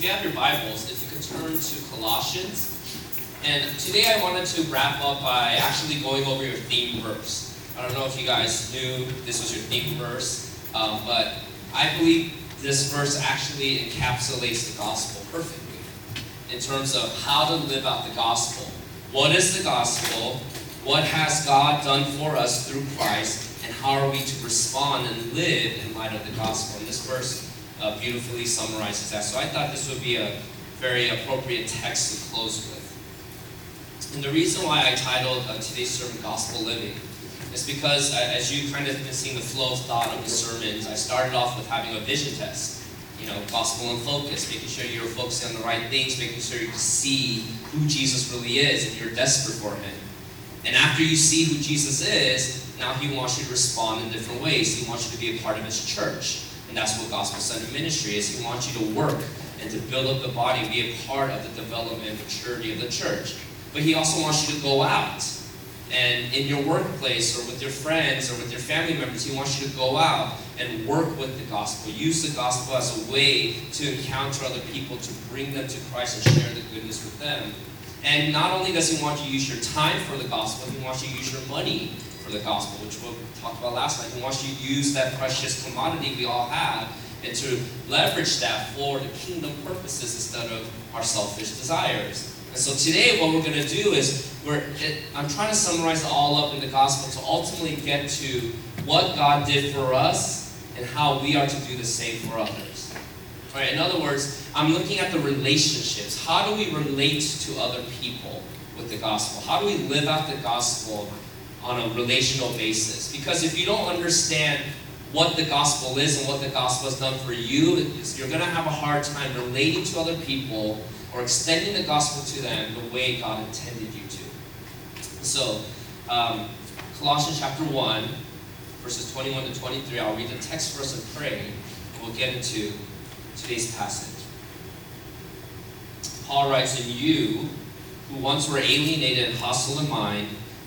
if you have your Bibles, if you could turn to Colossians. And today I wanted to wrap up by actually going over your theme verse. I don't know if you guys knew this was your theme verse, um, but I believe this verse actually encapsulates the gospel perfectly in terms of how to live out the gospel. What is the gospel? What has God done for us through Christ? And how are we to respond and live in light of the gospel? In this verse uh, beautifully summarizes that. So I thought this would be a very appropriate text to close with. And the reason why I titled uh, today's sermon Gospel Living is because uh, as you kind of been seeing the flow of thought of the sermons, I started off with having a vision test. You know, gospel and focus, making sure you're focusing on the right things, making sure you see who Jesus really is and you're desperate for him. And after you see who Jesus is, now he wants you to respond in different ways. He wants you to be a part of his church. And that's what gospel centered ministry is. He wants you to work and to build up the body, be a part of the development and maturity of the church. But he also wants you to go out. And in your workplace or with your friends or with your family members, he wants you to go out and work with the gospel. Use the gospel as a way to encounter other people, to bring them to Christ and share the goodness with them. And not only does he want you to use your time for the gospel, he wants you to use your money for the gospel, which we talked about last night. He wants you to use that precious commodity we all have and to leverage that for the kingdom purposes instead of our selfish desires. And so today, what we're going to do is we're, I'm trying to summarize it all up in the gospel to ultimately get to what God did for us and how we are to do the same for others. Right? In other words, I'm looking at the relationships. How do we relate to other people with the gospel? How do we live out the gospel on a relational basis. Because if you don't understand what the gospel is and what the gospel has done for you, you're going to have a hard time relating to other people or extending the gospel to them the way God intended you to. So, um, Colossians chapter 1, verses 21 to 23, I'll read the text for us and pray, and we'll get into today's passage. Paul writes, In you, who once were alienated and hostile in mind,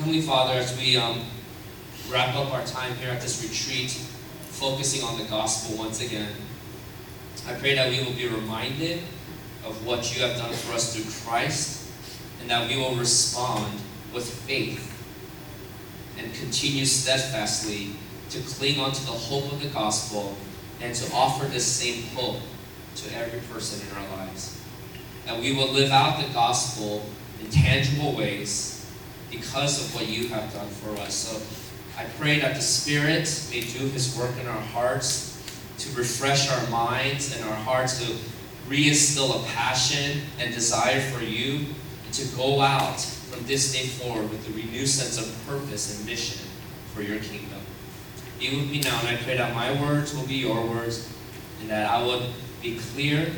Heavenly Father, as we um, wrap up our time here at this retreat, focusing on the gospel once again, I pray that we will be reminded of what you have done for us through Christ, and that we will respond with faith and continue steadfastly to cling onto the hope of the gospel and to offer this same hope to every person in our lives. That we will live out the gospel in tangible ways because of what you have done for us. So I pray that the Spirit may do His work in our hearts to refresh our minds and our hearts to reinstill a passion and desire for you and to go out from this day forward with a renewed sense of purpose and mission for your kingdom. Be with me now, and I pray that my words will be your words and that I would be clear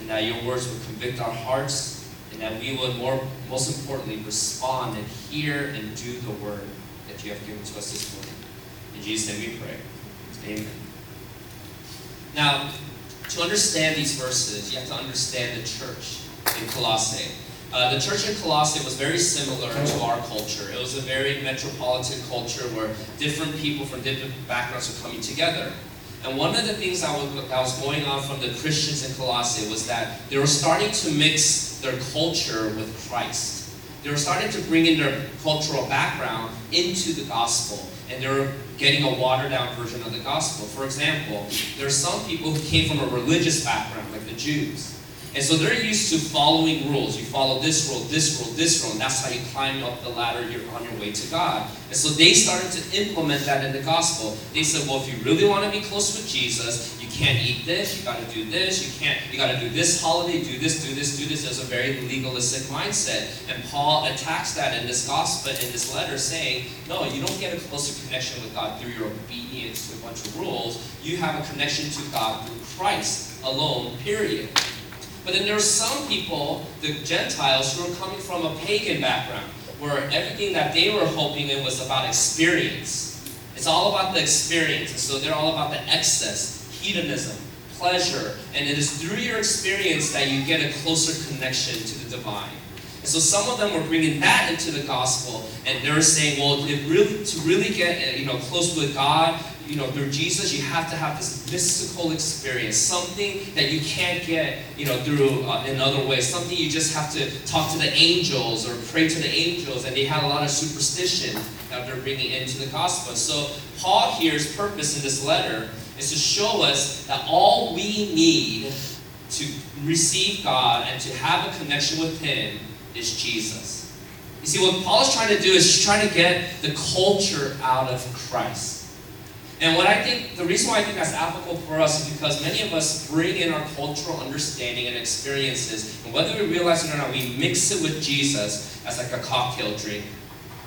and that your words would convict our hearts and that we would more, most importantly, respond and hear and do the word that you have given to us this morning. In Jesus' name we pray. Amen. Now, to understand these verses, you have to understand the church in Colossae. Uh, the church in Colossae was very similar to our culture. It was a very metropolitan culture where different people from different backgrounds were coming together. And one of the things that was, was going on from the Christians in Colossae was that they were starting to mix their culture with Christ. They were starting to bring in their cultural background into the gospel, and they were getting a watered down version of the gospel. For example, there are some people who came from a religious background, like the Jews. And so they're used to following rules. You follow this rule, this rule, this rule, and that's how you climb up the ladder you're on your way to God. And so they started to implement that in the gospel. They said, well, if you really want to be close with Jesus, you can't eat this, you got to do this, you can't, you got to do this holiday, do this, do this, do this. There's a very legalistic mindset. And Paul attacks that in this gospel, in this letter, saying, no, you don't get a closer connection with God through your obedience to a bunch of rules. You have a connection to God through Christ alone, period. But then there are some people, the Gentiles, who are coming from a pagan background, where everything that they were hoping in was about experience. It's all about the experience. And so they're all about the excess, hedonism, pleasure. And it is through your experience that you get a closer connection to the divine. And so some of them were bringing that into the gospel, and they're saying, well, really, to really get you know close with God, you know, through Jesus, you have to have this mystical experience, something that you can't get, you know, through uh, in other ways, something you just have to talk to the angels or pray to the angels, and they had a lot of superstition that they're bringing into the gospel. So Paul here's purpose in this letter is to show us that all we need to receive God and to have a connection with Him is Jesus. You see, what Paul is trying to do is trying to get the culture out of Christ. And what I think, the reason why I think that's applicable for us is because many of us bring in our cultural understanding and experiences, and whether we realize it or not, we mix it with Jesus as like a cocktail drink.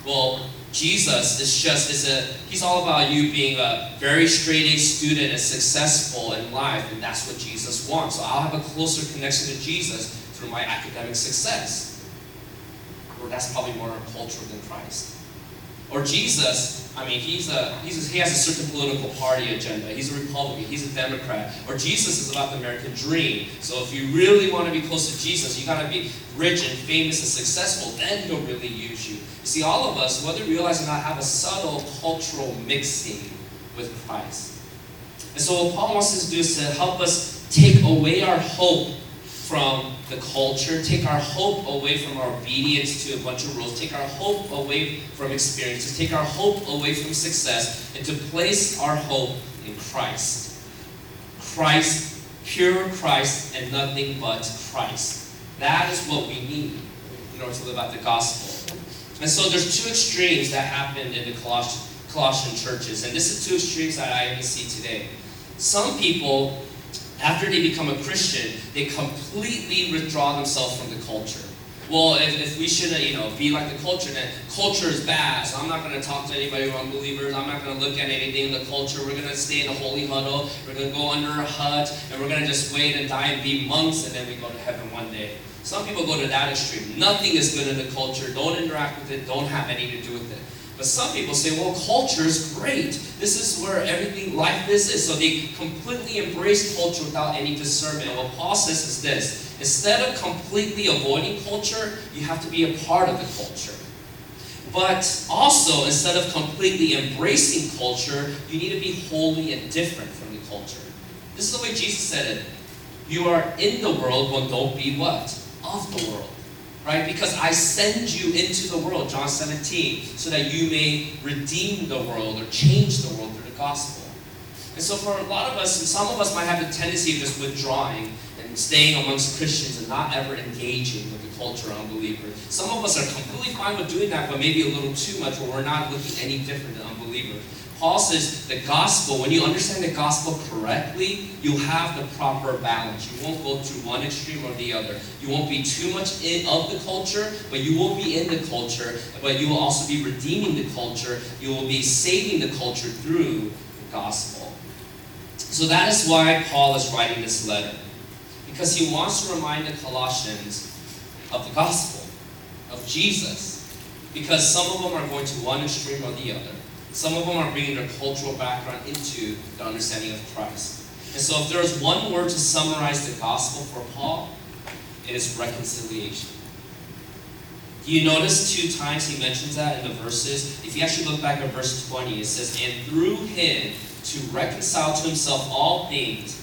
Well, Jesus is just is a he's all about you being a very straight A student and successful in life, and that's what Jesus wants. So I'll have a closer connection to Jesus through my academic success or that's probably more cultural than Christ. Or Jesus, I mean, he's a, he's a, he has a certain political party agenda. He's a Republican, he's a Democrat. Or Jesus is about the American dream. So if you really want to be close to Jesus, you got to be rich and famous and successful. Then he'll really use you. You see, all of us, whether we realize or not, have a subtle cultural mixing with Christ. And so what Paul wants us to do is to help us take away our hope from the culture, take our hope away from our obedience to a bunch of rules, take our hope away from experiences, take our hope away from success, and to place our hope in Christ. Christ, pure Christ, and nothing but Christ. That is what we need in order to live out the gospel. And so there's two extremes that happened in the Colossian, Colossian churches, and this is two extremes that I even see today. Some people after they become a Christian, they completely withdraw themselves from the culture. Well, if, if we shouldn't, uh, you know, be like the culture, then culture is bad. So I'm not going to talk to anybody who are unbelievers. I'm not going to look at anything in the culture. We're going to stay in a holy huddle. We're going to go under a hut, and we're going to just wait and die and be monks, and then we go to heaven one day. Some people go to that extreme. Nothing is good in the culture. Don't interact with it. Don't have anything to do with it. But some people say, well, culture is great. This is where everything, life is. is. So they completely embrace culture without any discernment. what Paul says is this instead of completely avoiding culture, you have to be a part of the culture. But also, instead of completely embracing culture, you need to be holy and different from the culture. This is the way Jesus said it. You are in the world, but don't be what? Of the world right? Because I send you into the world, John 17, so that you may redeem the world or change the world through the gospel. And so for a lot of us, and some of us might have the tendency of just withdrawing and staying amongst Christians and not ever engaging with the culture of unbelievers. Some of us are completely fine with doing that, but maybe a little too much, where we're not looking any different than unbelievers. Paul says the gospel, when you understand the gospel correctly, you'll have the proper balance. You won't go to one extreme or the other. You won't be too much in, of the culture, but you will be in the culture. But you will also be redeeming the culture. You will be saving the culture through the gospel. So that is why Paul is writing this letter. Because he wants to remind the Colossians of the gospel, of Jesus. Because some of them are going to one extreme or the other. Some of them are bringing their cultural background into the understanding of Christ. And so, if there is one word to summarize the gospel for Paul, it is reconciliation. Do you notice two times he mentions that in the verses? If you actually look back at verse 20, it says, And through him to reconcile to himself all things,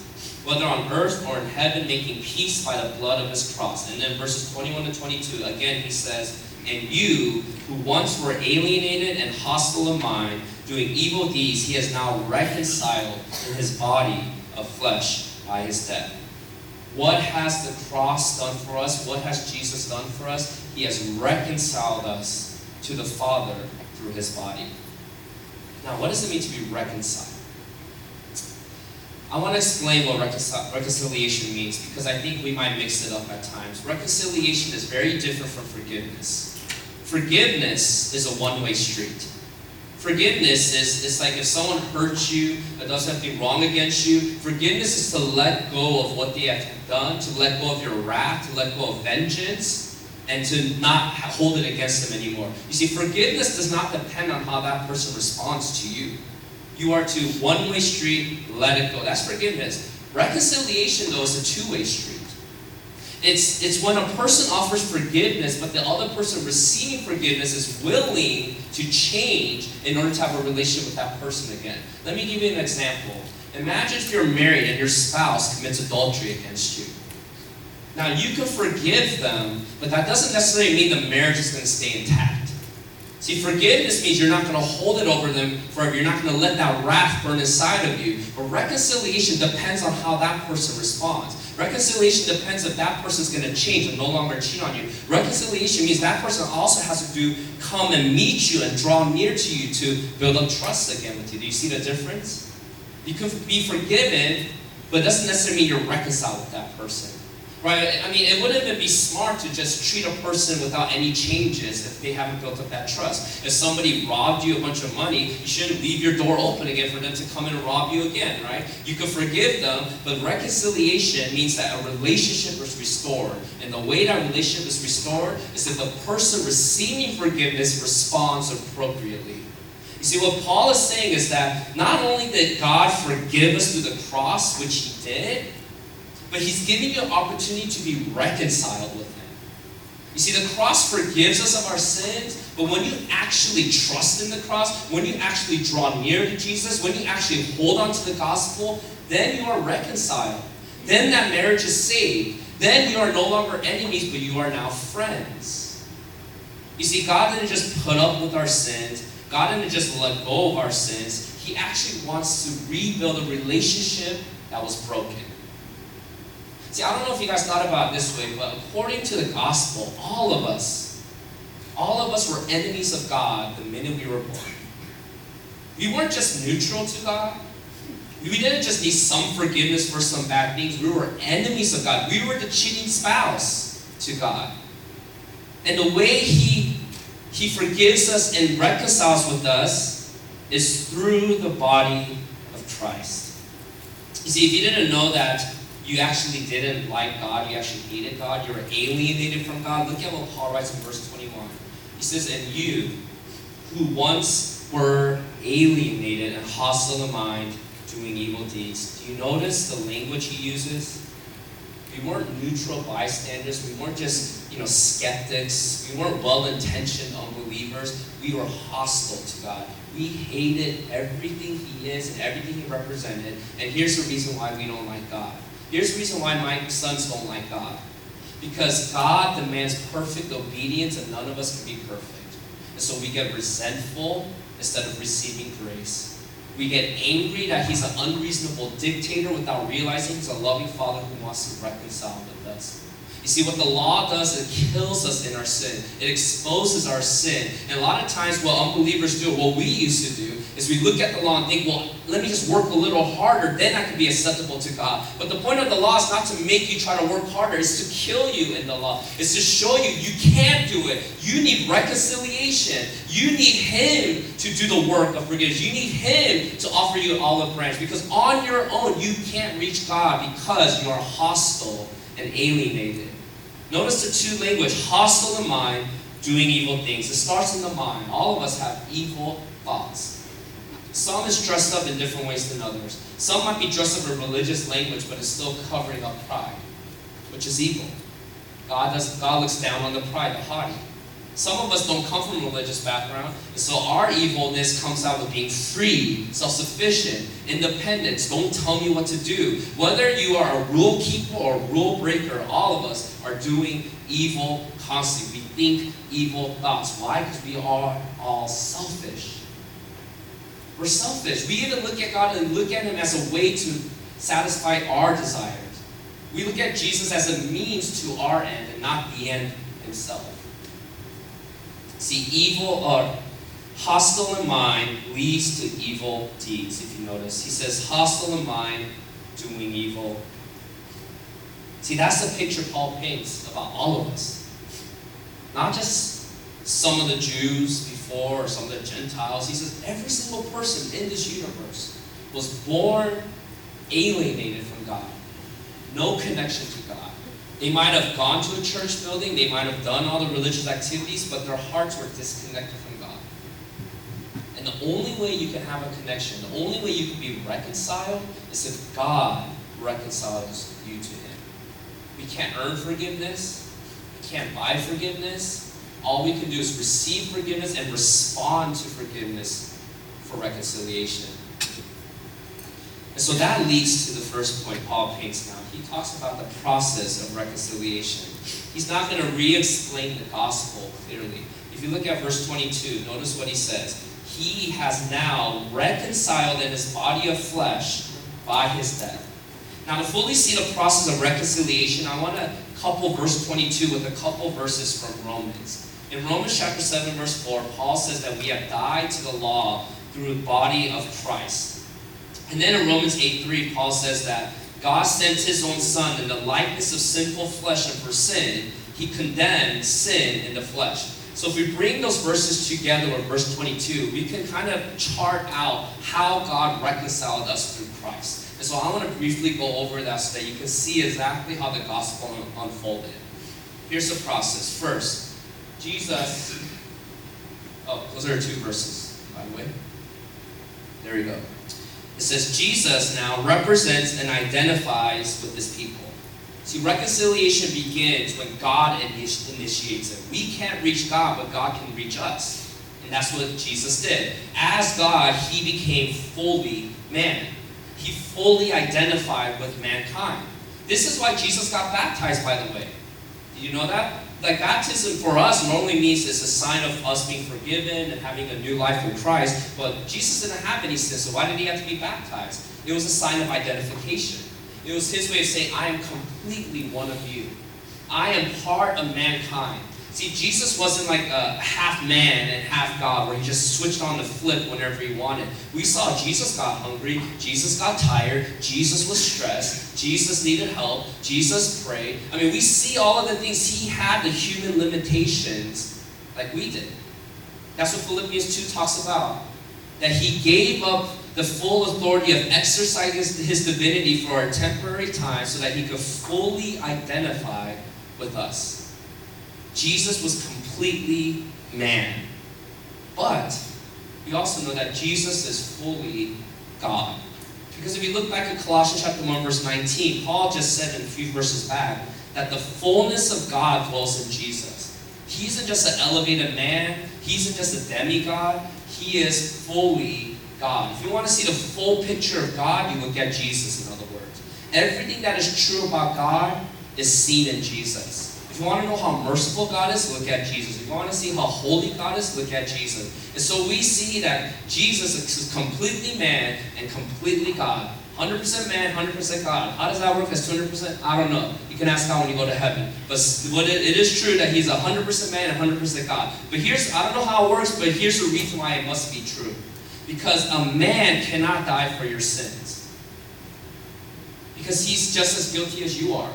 whether on earth or in heaven, making peace by the blood of his cross. And then verses 21 to 22, again he says, and you, who once were alienated and hostile in mind, doing evil deeds, he has now reconciled in his body of flesh by his death. What has the cross done for us? What has Jesus done for us? He has reconciled us to the Father through his body. Now, what does it mean to be reconciled? I want to explain what reconcil- reconciliation means because I think we might mix it up at times. Reconciliation is very different from forgiveness. Forgiveness is a one way street. Forgiveness is it's like if someone hurts you or does something wrong against you, forgiveness is to let go of what they have done, to let go of your wrath, to let go of vengeance, and to not hold it against them anymore. You see, forgiveness does not depend on how that person responds to you. You are to one way street, let it go. That's forgiveness. Reconciliation, though, is a two way street. It's, it's when a person offers forgiveness, but the other person receiving forgiveness is willing to change in order to have a relationship with that person again. Let me give you an example. Imagine if you're married and your spouse commits adultery against you. Now, you can forgive them, but that doesn't necessarily mean the marriage is going to stay intact. See, forgiveness means you're not going to hold it over them forever. You're not going to let that wrath burn inside of you. But reconciliation depends on how that person responds. Reconciliation depends if that person's going to change and no longer cheat on you. Reconciliation means that person also has to do come and meet you and draw near to you to build up trust again with you. Do you see the difference? You can be forgiven, but it doesn't necessarily mean you're reconciled with that person. Right? I mean, it wouldn't even be smart to just treat a person without any changes if they haven't built up that trust. If somebody robbed you a bunch of money, you shouldn't leave your door open again for them to come in and rob you again, right? You can forgive them, but reconciliation means that a relationship is restored. And the way that relationship is restored is that the person receiving forgiveness responds appropriately. You see, what Paul is saying is that not only did God forgive us through the cross, which he did, but he's giving you an opportunity to be reconciled with him. You see, the cross forgives us of our sins, but when you actually trust in the cross, when you actually draw near to Jesus, when you actually hold on to the gospel, then you are reconciled. Then that marriage is saved. Then you are no longer enemies, but you are now friends. You see, God didn't just put up with our sins, God didn't just let go of our sins. He actually wants to rebuild a relationship that was broken. See, I don't know if you guys thought about it this way, but according to the gospel, all of us, all of us were enemies of God the minute we were born. We weren't just neutral to God. We didn't just need some forgiveness for some bad things. We were enemies of God. We were the cheating spouse to God. And the way He, he forgives us and reconciles with us is through the body of Christ. You see, if you didn't know that you actually didn't like God, you actually hated God, you were alienated from God. Look at what Paul writes in verse 21. He says, And you, who once were alienated and hostile in mind, doing evil deeds. Do you notice the language he uses? We weren't neutral bystanders. We weren't just, you know, skeptics. We weren't well-intentioned unbelievers. We were hostile to God. We hated everything he is and everything he represented. And here's the reason why we don't like God. Here's the reason why my sons don't like God. Because God demands perfect obedience and none of us can be perfect. And so we get resentful instead of receiving grace. We get angry that he's an unreasonable dictator without realizing he's a loving father who wants to reconcile with us. You see, what the law does, it kills us in our sin. It exposes our sin. And a lot of times, what unbelievers do, what we used to do, is we look at the law and think, well, let me just work a little harder, then I can be acceptable to God. But the point of the law is not to make you try to work harder, it's to kill you in the law. It's to show you you can't do it. You need reconciliation. You need Him to do the work of forgiveness. You need Him to offer you an olive branch. Because on your own, you can't reach God because you are hostile and alienated. Notice the two language, hostile in mind, doing evil things. It starts in the mind. All of us have evil thoughts. Some is dressed up in different ways than others. Some might be dressed up in religious language, but it's still covering up pride, which is evil. God, does, God looks down on the pride, the haughty. Some of us don't come from a religious background, and so our evilness comes out with being free, self-sufficient, independence. Don't tell me what to do. Whether you are a rule keeper or a rule breaker, all of us are doing evil constantly. We think evil thoughts. Why? Because we are all selfish. We're selfish. We even look at God and look at Him as a way to satisfy our desires. We look at Jesus as a means to our end and not the end Himself. See, evil or hostile in mind leads to evil deeds, if you notice. He says, hostile in mind, doing evil. See, that's the picture Paul paints about all of us. Not just some of the Jews before or some of the Gentiles. He says every single person in this universe was born alienated from God. No connection to God. They might have gone to a church building, they might have done all the religious activities, but their hearts were disconnected from God. And the only way you can have a connection, the only way you can be reconciled is if God reconciles you to Him. We can't earn forgiveness, we can't buy forgiveness. All we can do is receive forgiveness and respond to forgiveness for reconciliation. And so that leads to the first point Paul paints now. He talks about the process of reconciliation. He's not going to re explain the gospel clearly. If you look at verse 22, notice what he says. He has now reconciled in his body of flesh by his death. Now, to fully see the process of reconciliation, I want to couple verse 22 with a couple verses from Romans. In Romans chapter 7, verse 4, Paul says that we have died to the law through the body of Christ and then in Romans 8 3, Paul says that God sent his own Son in the likeness of sinful flesh, and for sin, he condemned sin in the flesh. So if we bring those verses together with verse 22, we can kind of chart out how God reconciled us through Christ. And so I want to briefly go over that so that you can see exactly how the gospel unfolded. Here's the process. First, Jesus. Oh, those are two verses, by the way. There you go. It says Jesus now represents and identifies with his people. See, reconciliation begins when God initiates it. We can't reach God, but God can reach us. And that's what Jesus did. As God, he became fully man. He fully identified with mankind. This is why Jesus got baptized, by the way. Do you know that? Like baptism for us normally means it's a sign of us being forgiven and having a new life in Christ. But Jesus didn't have any sin, so why did he have to be baptized? It was a sign of identification. It was his way of saying, I am completely one of you. I am part of mankind. See, Jesus wasn't like a half man and half God where he just switched on the flip whenever he wanted. We saw Jesus got hungry, Jesus got tired, Jesus was stressed, Jesus needed help, Jesus prayed. I mean, we see all of the things he had, the human limitations, like we did. That's what Philippians 2 talks about. That he gave up the full authority of exercising his divinity for a temporary time so that he could fully identify with us. Jesus was completely man. But we also know that Jesus is fully God. Because if you look back at Colossians chapter 1, verse 19, Paul just said in a few verses back that the fullness of God dwells in Jesus. He isn't just an elevated man, he isn't just a demigod, he is fully God. If you want to see the full picture of God, you look at Jesus, in other words. Everything that is true about God is seen in Jesus. If you want to know how merciful God is, look at Jesus. If you want to see how holy God is, look at Jesus. And so we see that Jesus is completely man and completely God. 100% man, 100% God. How does that work as 200%? I don't know. You can ask God when you go to heaven. But it, is true that he's 100% man and 100% God. But here's, I don't know how it works, but here's the reason why it must be true. Because a man cannot die for your sins. Because he's just as guilty as you are.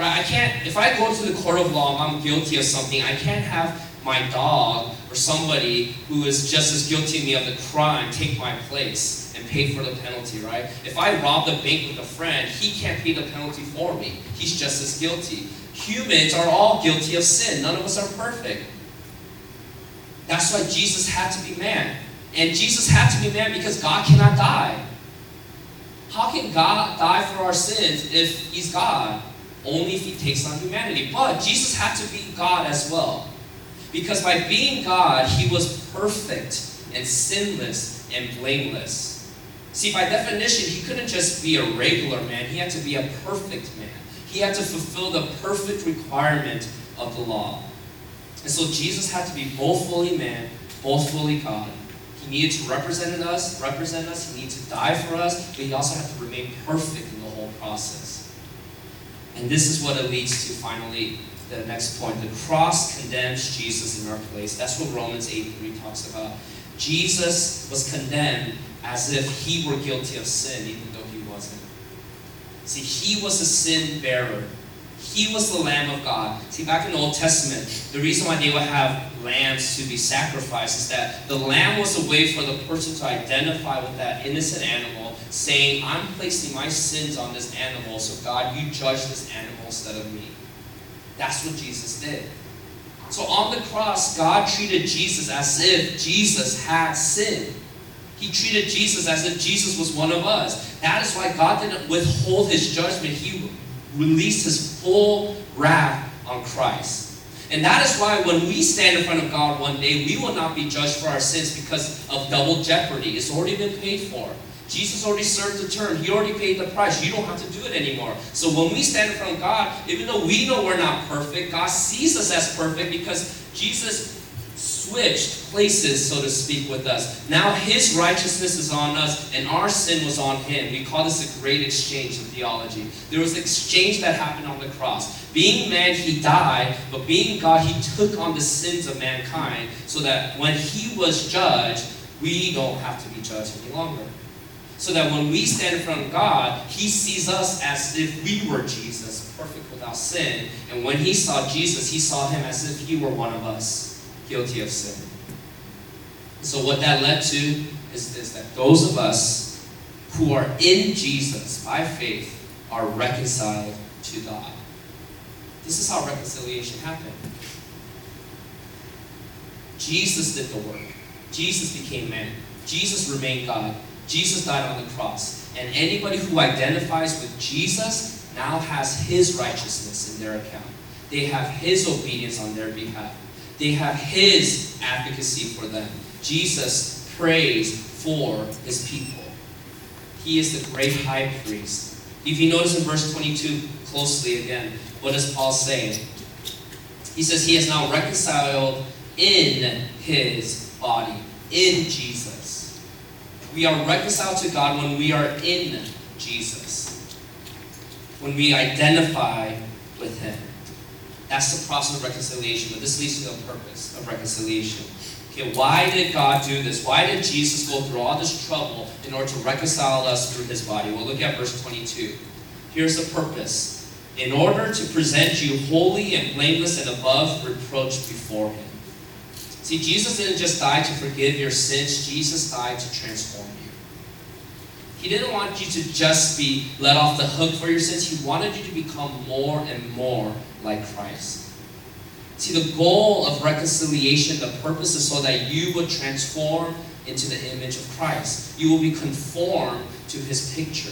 Right? I can't, if I go to the court of law and I'm guilty of something, I can't have my dog or somebody who is just as guilty of me of the crime take my place and pay for the penalty, right? If I rob the bank with a friend, he can't pay the penalty for me. He's just as guilty. Humans are all guilty of sin. None of us are perfect. That's why Jesus had to be man. And Jesus had to be man because God cannot die. How can God die for our sins if he's God? Only if he takes on humanity. But Jesus had to be God as well. Because by being God, he was perfect and sinless and blameless. See, by definition, he couldn't just be a regular man, he had to be a perfect man. He had to fulfill the perfect requirement of the law. And so Jesus had to be both fully man, both fully God. He needed to represent us, represent us, he needed to die for us, but he also had to remain perfect in the whole process. And this is what it leads to finally the next point. The cross condemns Jesus in our place. That's what Romans 8 3 talks about. Jesus was condemned as if he were guilty of sin, even though he wasn't. See, he was a sin bearer. He was the Lamb of God. See, back in the Old Testament, the reason why they would have lambs to be sacrificed is that the lamb was a way for the person to identify with that innocent animal, saying, I'm placing my sins on this animal, so God, you judge this animal instead of me. That's what Jesus did. So on the cross, God treated Jesus as if Jesus had sinned. He treated Jesus as if Jesus was one of us. That is why God didn't withhold his judgment. He released his full wrath on Christ. And that is why when we stand in front of God one day, we will not be judged for our sins because of double jeopardy. It's already been paid for. Jesus already served the term. He already paid the price. You don't have to do it anymore. So when we stand in front of God, even though we know we're not perfect, God sees us as perfect because Jesus switched places, so to speak, with us. Now his righteousness is on us and our sin was on him. We call this a great exchange in theology. There was an exchange that happened on the cross. Being man, he died, but being God, he took on the sins of mankind so that when he was judged, we don't have to be judged any longer. So that when we stand in front of God, he sees us as if we were Jesus, perfect without sin. And when he saw Jesus, he saw him as if he were one of us guilty of sin. So, what that led to is this that those of us who are in Jesus by faith are reconciled to God. This is how reconciliation happened. Jesus did the work. Jesus became man. Jesus remained God. Jesus died on the cross. And anybody who identifies with Jesus now has his righteousness in their account. They have his obedience on their behalf. They have His advocacy for them. Jesus prays for His people. He is the great high priest. If you notice in verse 22 closely again, what does Paul say? He says he is now reconciled in his body, in Jesus. We are reconciled to God when we are in Jesus, when we identify with Him. That's the process of reconciliation. But this leads to the purpose of reconciliation. Okay, why did God do this? Why did Jesus go through all this trouble in order to reconcile us through his body? We'll look at verse 22. Here's the purpose. In order to present you holy and blameless and above reproach before him. See, Jesus didn't just die to forgive your sins, Jesus died to transform you. He didn't want you to just be let off the hook for your sins, He wanted you to become more and more like Christ. See, the goal of reconciliation, the purpose is so that you would transform into the image of Christ. You will be conformed to his picture.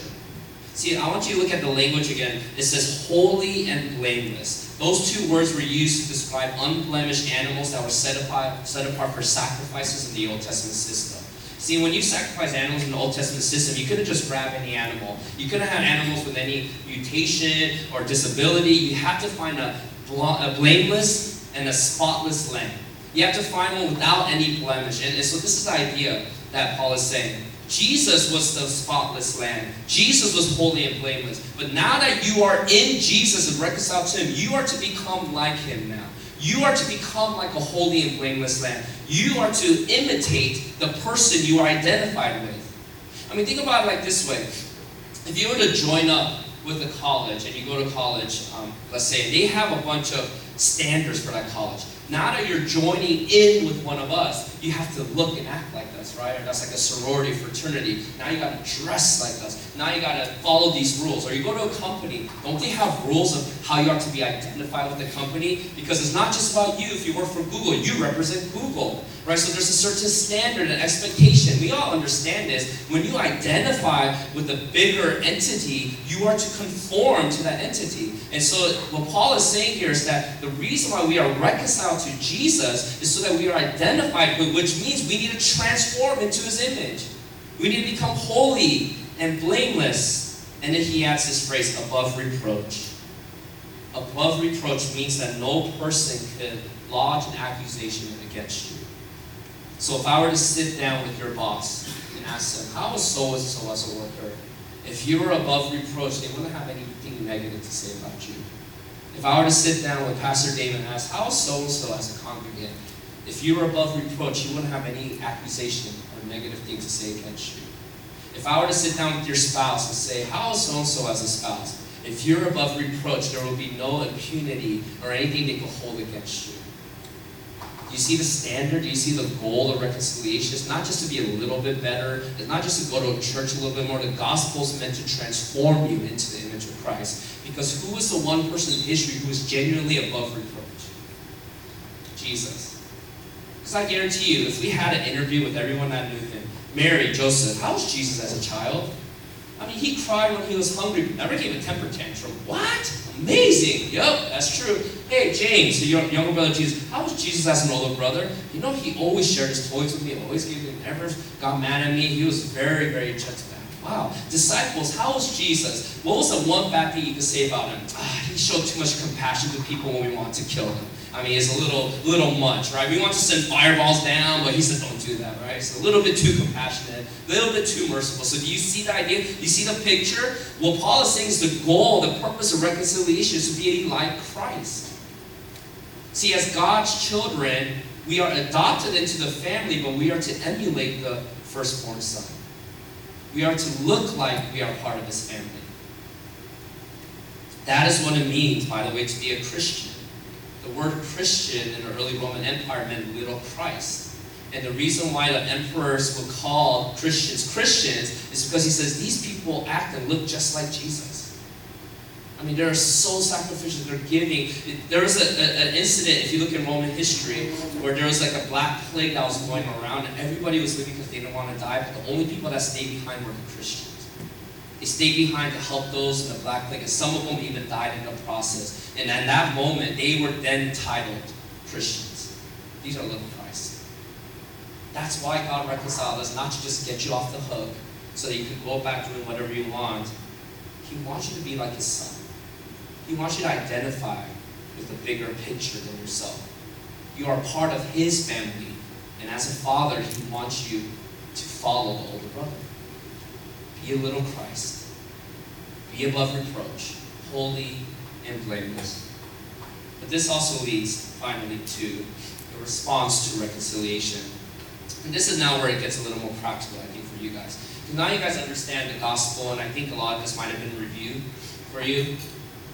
See, I want you to look at the language again. It says holy and blameless. Those two words were used to describe unblemished animals that were set apart, set apart for sacrifices in the Old Testament system. See, when you sacrifice animals in the Old Testament system, you couldn't just grab any animal. You couldn't have animals with any mutation or disability. You have to find a, a blameless and a spotless lamb. You have to find one without any blemish. And, and so this is the idea that Paul is saying. Jesus was the spotless lamb. Jesus was holy and blameless. But now that you are in Jesus and reconciled to Him, you are to become like Him now. You are to become like a holy and blameless lamb. You are to imitate the person you are identified with. I mean, think about it like this way. If you were to join up with a college and you go to college, um, let's say, they have a bunch of standards for that college. Now that you're joining in with one of us, you have to look and act like right? Or that's like a sorority, fraternity. Now you got to dress like us. Now you got to follow these rules. Or you go to a company, don't they have rules of how you are to be identified with the company? Because it's not just about you. If you work for Google, you represent Google. Right? So there's a certain standard and expectation. We all understand this. When you identify with a bigger entity, you are to conform to that entity. And so what Paul is saying here is that the reason why we are reconciled to Jesus is so that we are identified with, which means we need to transform into his image. We need to become holy and blameless. And then he adds this phrase, above reproach. Above reproach means that no person could lodge an accusation against you. So if I were to sit down with your boss and ask them, how was so and so as a worker? If you were above reproach, they wouldn't have anything negative to say about you. If I were to sit down with Pastor David and ask, how is so and so as a congregant? If you were above reproach, you wouldn't have any accusation or negative thing to say against you. If I were to sit down with your spouse and say, how is so and so as a spouse? if you're above reproach, there will be no impunity or anything they can hold against you. Do you see the standard? Do you see the goal of reconciliation? It's not just to be a little bit better. It's not just to go to a church a little bit more. The gospel is meant to transform you into the image of Christ. Because who is the one person in history who is genuinely above reproach? Jesus. Because I guarantee you, if we had an interview with everyone that knew him, Mary, Joseph, how was Jesus as a child? I mean, he cried when he was hungry, but never gave a temper tantrum. What? Amazing. Yep, that's true. Hey, James, your younger brother Jesus, how was Jesus as an older brother? You know, he always shared his toys with me, always gave me, never got mad at me. He was very, very gentle. Wow. Disciples, how was Jesus? What was the one bad thing you could say about him? Ah, he showed too much compassion to people when we wanted to kill them. I mean, it's a little, little much, right? We want to send fireballs down, but he says, don't do that, right? It's a little bit too compassionate, a little bit too merciful. So do you see the idea? Do you see the picture? What Paul is saying is the goal, the purpose of reconciliation is to be like Christ. See, as God's children, we are adopted into the family, but we are to emulate the firstborn son. We are to look like we are part of his family. That is what it means, by the way, to be a Christian. The word Christian in the early Roman Empire meant little Christ. And the reason why the emperors would call Christians Christians is because he says these people act and look just like Jesus. I mean, they're so sacrificial, they're giving. There was a, a, an incident, if you look in Roman history, where there was like a black plague that was going around, and everybody was leaving because they didn't want to die, but the only people that stayed behind were the Christians. They stayed behind to help those in the black plague, and some of them even died in the process. And at that moment, they were then titled Christians. These are little Christ. That's why God reconciled us, not to just get you off the hook so that you can go back doing whatever you want. He wants you to be like His Son. He wants you to identify with the bigger picture than yourself. You are part of His family, and as a father, He wants you to follow the older brother. Be a little Christ. Be above reproach, holy and blameless. But this also leads, finally, to a response to reconciliation. And this is now where it gets a little more practical, I think, for you guys. Because now you guys understand the gospel, and I think a lot of this might have been reviewed for you.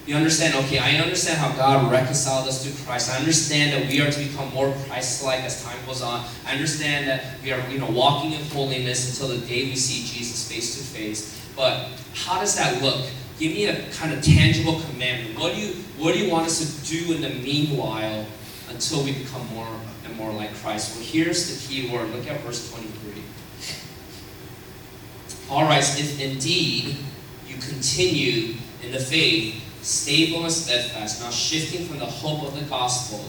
You understand, okay, I understand how God reconciled us to Christ. I understand that we are to become more Christ-like as time goes on. I understand that we are, you know, walking in holiness until the day we see Jesus face to face. But how does that look? Give me a kind of tangible commandment. What do you what do you want us to do in the meanwhile until we become more and more like Christ? Well, here's the key word. Look at verse 23. All right, if indeed you continue in the faith, stable and steadfast, not shifting from the hope of the gospel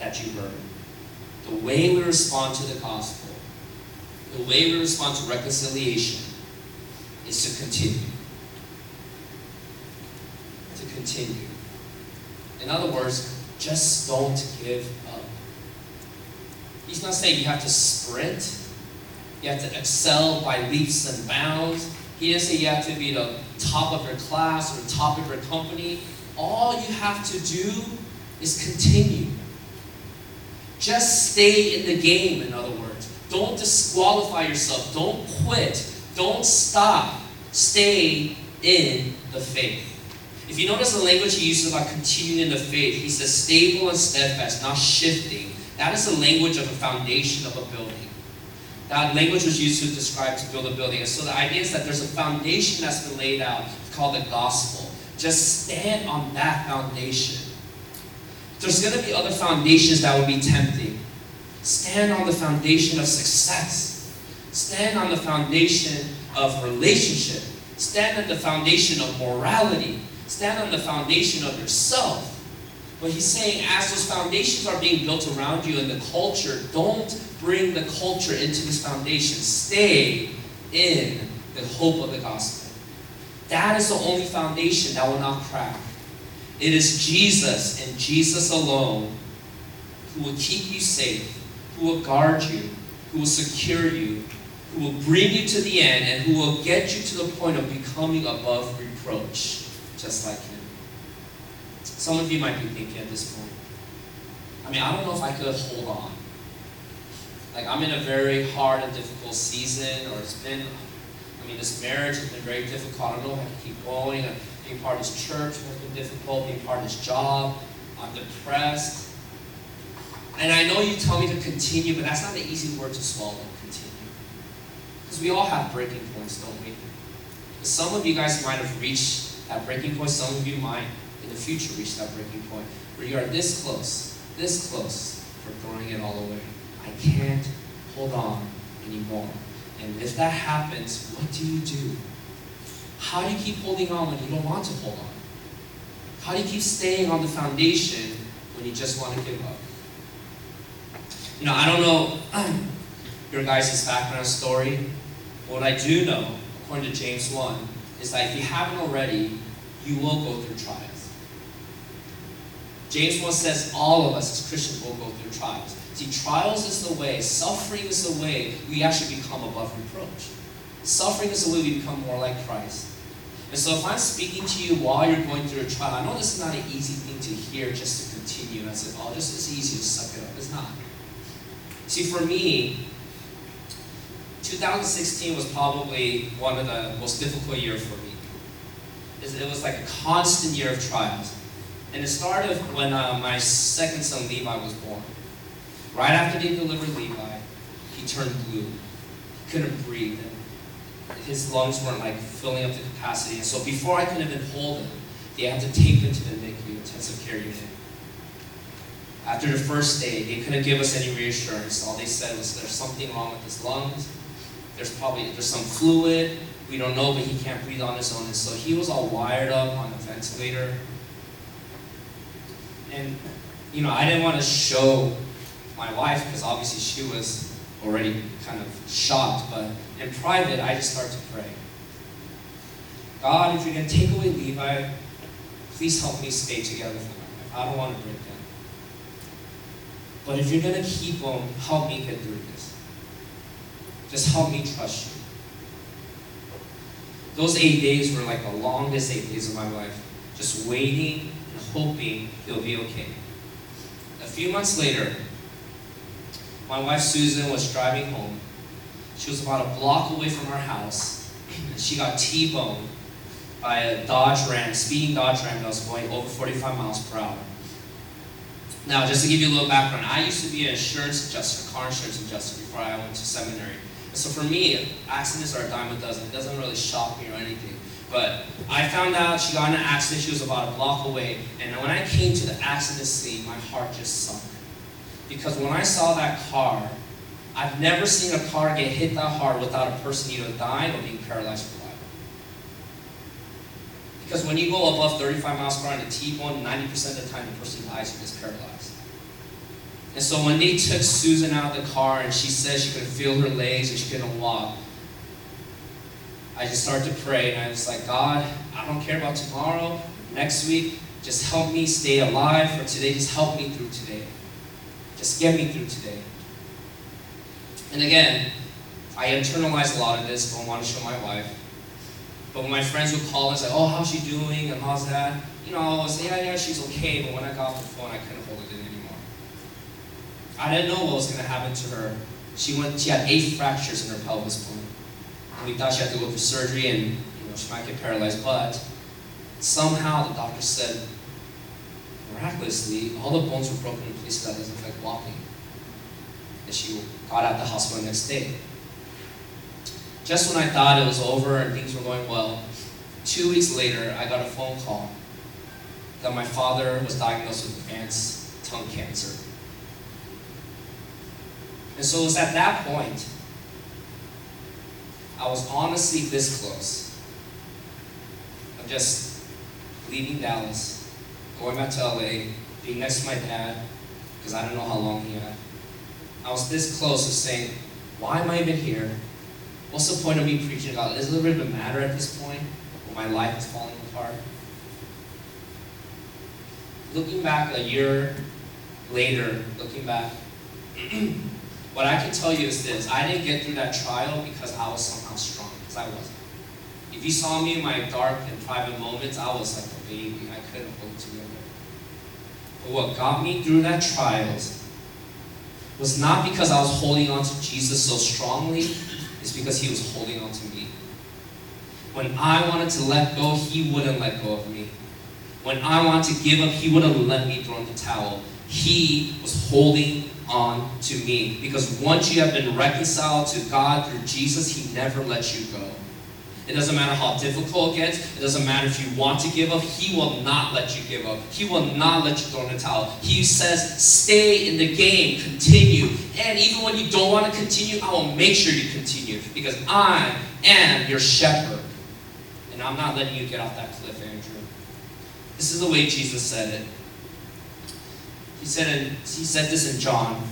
that you heard. The way we respond to the gospel, the way we respond to reconciliation, is to continue. To continue. In other words, just don't give up. He's not saying you have to sprint, you have to excel by leaps and bounds. He didn't say you have to be the top of your class or top of your company. All you have to do is continue. Just stay in the game, in other words. Don't disqualify yourself. Don't quit. Don't stop. Stay in the faith. If you notice the language he uses about continuing in the faith, he says stable and steadfast, not shifting. That is the language of a foundation of a building. That language was used to describe to build a building. And so the idea is that there's a foundation that's been laid out called the gospel. Just stand on that foundation. There's going to be other foundations that will be tempting. Stand on the foundation of success. Stand on the foundation of relationship. Stand on the foundation of morality. Stand on the foundation of yourself. But he's saying, as those foundations are being built around you in the culture, don't bring the culture into this foundation. Stay in the hope of the gospel. That is the only foundation that will not crack. It is Jesus and Jesus alone who will keep you safe, who will guard you, who will secure you, who will bring you to the end, and who will get you to the point of becoming above reproach, just like Him. Some of you might be thinking at this point, I mean, I don't know if I could hold on. Like, I'm in a very hard and difficult season, or it's been, I mean, this marriage has been very difficult. I don't know if I can keep going. Being part of this church has been difficult. Being part of this job. I'm depressed. And I know you tell me to continue, but that's not an easy word to swallow, continue. Because we all have breaking points, don't we? Some of you guys might have reached that breaking point. Some of you might, in the future, reach that breaking point where you are this close, this close for throwing it all away. I can't hold on anymore. And if that happens, what do you do? How do you keep holding on when you don't want to hold on? How do you keep staying on the foundation when you just want to give up? You know, I don't know your guys' background story. What I do know, according to James 1, is that if you haven't already, you will go through trials. James 1 says all of us as Christians will go through trials. See, trials is the way, suffering is the way we actually become above reproach. Suffering is the way we become more like Christ. And so if I'm speaking to you while you're going through a trial, I know this is not an easy thing to hear just to continue. I said, oh, this is easy to suck it up. It's not. See, for me, 2016 was probably one of the most difficult years for me. It was like a constant year of trials. And it started when uh, my second son Levi was born. Right after they delivered Levi, he turned blue. He couldn't breathe. And his lungs weren't like filling up the capacity. And so before I could even hold him, they had to take him to the NICU, intensive care unit. After the first day, they couldn't give us any reassurance. All they said was there's something wrong with his lungs. There's probably there's some fluid. We don't know, but he can't breathe on his own. And so he was all wired up on the ventilator. And you know, I didn't want to show my wife because obviously she was already kind of shocked. But in private, I just started to pray. God, if you're going to take away Levi, please help me stay together for my life. I don't want to break down. But if you're going to keep him, help me get through this. Just help me trust you. Those eight days were like the longest eight days of my life. Just waiting and hoping he'll be okay. A few months later, my wife Susan was driving home. She was about a block away from our house, and she got T-boned by a Dodge Ram, speeding Dodge Ram that was going over 45 miles per hour. Now, just to give you a little background, I used to be an insurance adjuster, car insurance adjuster, before I went to seminary. So for me, accidents are a dime a dozen. It doesn't really shock me or anything. But I found out she got in an accident. She was about a block away. And when I came to the accident scene, my heart just sunk. Because when I saw that car, I've never seen a car get hit that hard without a person either dying or being paralyzed for life. Because when you go above 35 miles per hour in a T-bone, 90% of the time the person dies or gets paralyzed. And so when they took Susan out of the car and she said she couldn't feel her legs and she couldn't walk, I just started to pray and I was like, God, I don't care about tomorrow, next week, just help me stay alive for today. Just help me through today. Just get me through today. And again, I internalized a lot of this, don't want to show my wife. But when my friends would call and say, oh, how's she doing and how's that? You know, I would say, yeah, yeah, she's okay. But when I got off the phone, I couldn't hold it in anymore. I didn't know what was going to happen to her. She went, she had eight fractures in her pelvis bone. And we thought she had to go through surgery and, you know, she might get paralyzed. But somehow the doctor said, miraculously, all the bones were broken that doesn't affect walking. And she got out of the hospital the next day. Just when I thought it was over and things were going well, two weeks later, I got a phone call that my father was diagnosed with advanced tongue cancer. And so it was at that point, I was honestly this close of just leaving Dallas, going back to LA, being next to my dad, because I don't know how long he had. I was this close to saying, why am I even here? What's the point of me preaching God? Does it really a matter at this point when my life is falling apart? Looking back a year later, looking back, what I can tell you is this I didn't get through that trial because I was somehow strong, because I wasn't. If you saw me in my dark and private moments, I was like a baby. I couldn't hold together. But what got me through that trials was not because I was holding on to Jesus so strongly, it's because he was holding on to me. When I wanted to let go, He wouldn't let go of me. When I wanted to give up, He wouldn't let me throw in the towel. He was holding on to me. Because once you have been reconciled to God through Jesus, He never lets you go. It doesn't matter how difficult it gets. It doesn't matter if you want to give up. He will not let you give up. He will not let you throw in the towel. He says, stay in the game, continue. And even when you don't want to continue, I will make sure you continue because I am your shepherd. And I'm not letting you get off that cliff, Andrew. This is the way Jesus said it. He said, in, he said this in John,